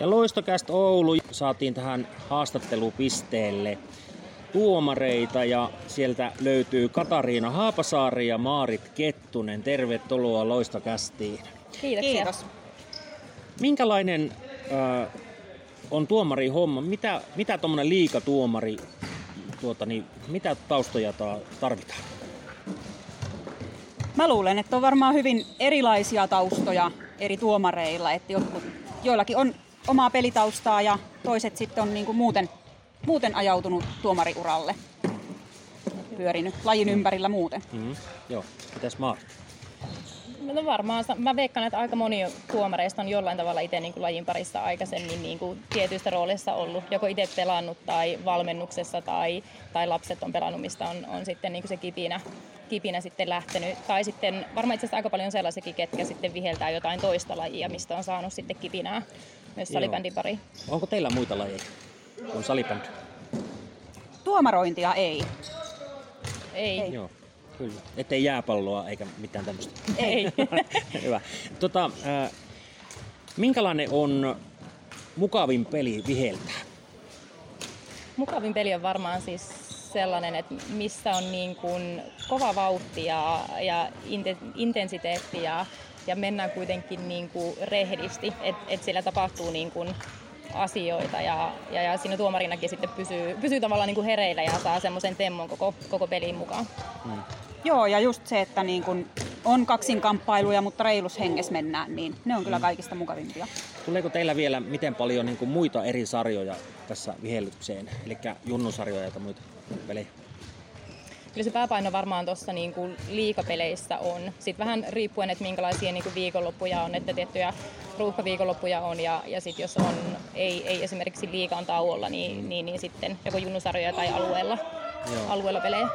Ja Loistokäst Oulu saatiin tähän haastattelupisteelle tuomareita ja sieltä löytyy Katariina Haapasaari ja Maarit Kettunen. Tervetuloa Loistokästiin. Kiitoksia. Kiitos. Minkälainen äh, on tuomari homma? Mitä, mitä tuommoinen liikatuomari, tuota, niin, mitä taustoja ta- tarvitaan? Mä luulen, että on varmaan hyvin erilaisia taustoja eri tuomareilla. Että jotkut, joillakin on omaa pelitaustaa ja toiset sitten on niinku muuten, muuten ajautunut tuomariuralle. Pyörinyt lajin ympärillä muuten. Mm-hmm. Joo, mitäs Maarit? No varmaan, mä veikkaan, että aika moni tuomareista on jollain tavalla itse niin kuin lajin parissa aikaisemmin niin kuin tietyistä roolissa ollut. Joko itse pelannut tai valmennuksessa tai, tai lapset on pelannut, mistä on, on sitten niin kuin se kipinä, kipinä sitten lähtenyt. Tai sitten varmaan itse asiassa aika paljon sellaisiakin, ketkä sitten viheltää jotain toista lajia, mistä on saanut sitten kipinää myös salibändin pariin. Onko teillä muita lajeja kuin salibändi? Tuomarointia ei. Ei. Ei. Joo, kyllä. Ettei jääpalloa eikä mitään tämmöistä. Ei. Hyvä. Tota, äh, minkälainen on mukavin peli viheltää? Mukavin peli on varmaan siis sellainen, että missä on niin kuin kova vauhti ja, ja inte- intensiteetti ja, ja mennään kuitenkin niin kuin rehdisti, että et siellä tapahtuu niin kuin asioita ja, ja, ja siinä tuomarinakin sitten pysyy, pysyy tavallaan niin kuin hereillä ja saa semmoisen temmon koko, koko peliin mukaan. Joo, ja just se, että niin kun on kaksinkamppailuja, mutta reilus henges mennään, niin ne on kyllä kaikista mukavimpia. Tuleeko teillä vielä miten paljon niin kuin muita eri sarjoja tässä vihellykseen? Eli junnusarjoja ja muita pelejä? Kyllä se pääpaino varmaan tuossa niin kuin liikapeleissä on. Sitten vähän riippuen, että minkälaisia niin kuin viikonloppuja on, että tiettyjä ruuhkaviikonloppuja on ja, ja sitten jos on, ei, ei esimerkiksi liikaan tauolla, niin, niin, niin sitten joko junnusarjoja tai alueella, Joo. alueella pelejä.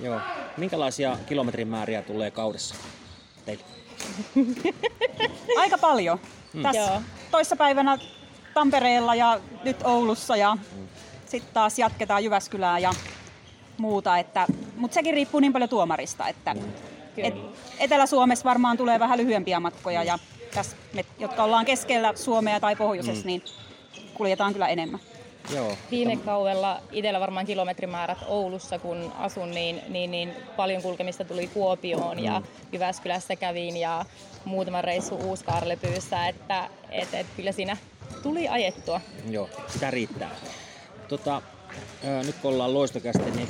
Joo. Minkälaisia kilometrimääriä tulee kaudessa teille? Aika paljon. Tässä Joo. toissapäivänä Tampereella ja nyt Oulussa ja sitten taas jatketaan Jyväskylää ja muuta. Että, mutta sekin riippuu niin paljon tuomarista, että et, Etelä-Suomessa varmaan tulee vähän lyhyempiä matkoja ja tässä me, jotka ollaan keskellä Suomea tai pohjoisessa, niin kuljetaan kyllä enemmän. Joo. Viime kaudella itsellä varmaan kilometrimäärät Oulussa, kun asun, niin, niin, niin paljon kulkemista tuli Kuopioon ja Jyväskylässä kävin ja muutaman reissu Uuskaarlepyyssä, että et, et kyllä siinä tuli ajettua. Joo, sitä riittää. Tota, ää, nyt kun ollaan loistokästi, niin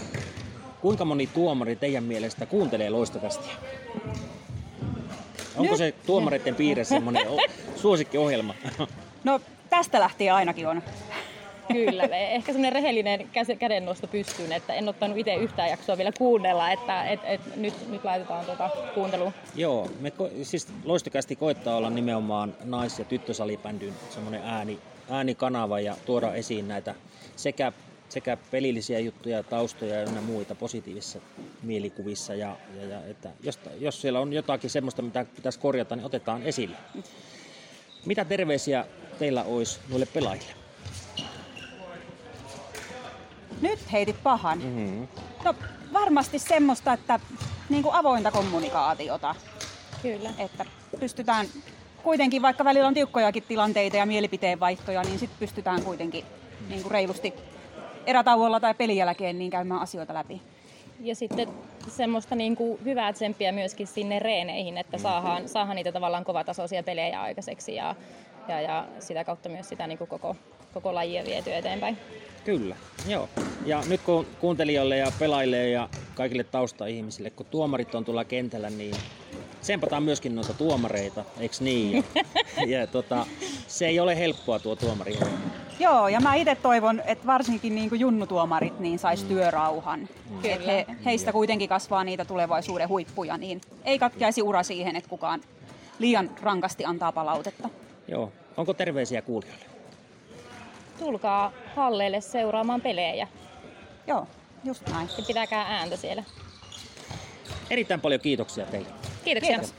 kuinka moni tuomari teidän mielestä kuuntelee loistokästiä? Onko Nyt- se tuomareiden piirissä semmoinen suosikkiohjelma? No tästä lähtien ainakin on. Kyllä, ehkä semmoinen rehellinen kädennosto pystyyn, että en ottanut itse yhtään jaksoa vielä kuunnella, että et, et nyt, nyt laitetaan tuota kuunteluun. Joo, me ko- siis loistokästi koittaa olla nimenomaan nais- ja tyttösalibändyn semmoinen ääni, äänikanava ja tuoda esiin näitä sekä, sekä pelillisiä juttuja, taustoja ja muita positiivisissa mielikuvissa. Ja, ja, ja että jos, jos siellä on jotakin semmoista, mitä pitäisi korjata, niin otetaan esille. Mitä terveisiä teillä olisi noille pelaajille? Nyt heitit pahan. Mm-hmm. No varmasti semmoista, että niin kuin avointa kommunikaatiota, Kyllä. että pystytään kuitenkin, vaikka välillä on tiukkojakin tilanteita ja mielipiteenvaihtoja, niin sitten pystytään kuitenkin niin kuin reilusti erätauolla tai pelin jälkeen niin käymään asioita läpi. Ja sitten semmoista niin kuin hyvää tsemppiä myöskin sinne reeneihin, että saadaan, saadaan niitä tavallaan kovatasoisia pelejä aikaiseksi ja, ja, ja sitä kautta myös sitä niin kuin koko, koko lajia vietyä eteenpäin. Kyllä, joo. Ja nyt kun kuuntelijoille ja pelaajille ja kaikille tausta-ihmisille, kun tuomarit on tuolla kentällä, niin tsempataan myöskin noita tuomareita, eikö niin? Ja, ja tota, se ei ole helppoa tuo tuomari. Joo, ja mä itse toivon, että varsinkin niin kuin junnutuomarit niin sais työrauhan. Kyllä. Et he, heistä kuitenkin kasvaa niitä tulevaisuuden huippuja, niin ei katkeaisi ura siihen, että kukaan liian rankasti antaa palautetta. Joo. Onko terveisiä kuulijoille? Tulkaa halleille seuraamaan pelejä Joo, just näin. ja pitäkää ääntä siellä. Erittäin paljon kiitoksia teille. Kiitoksia. Kiitos.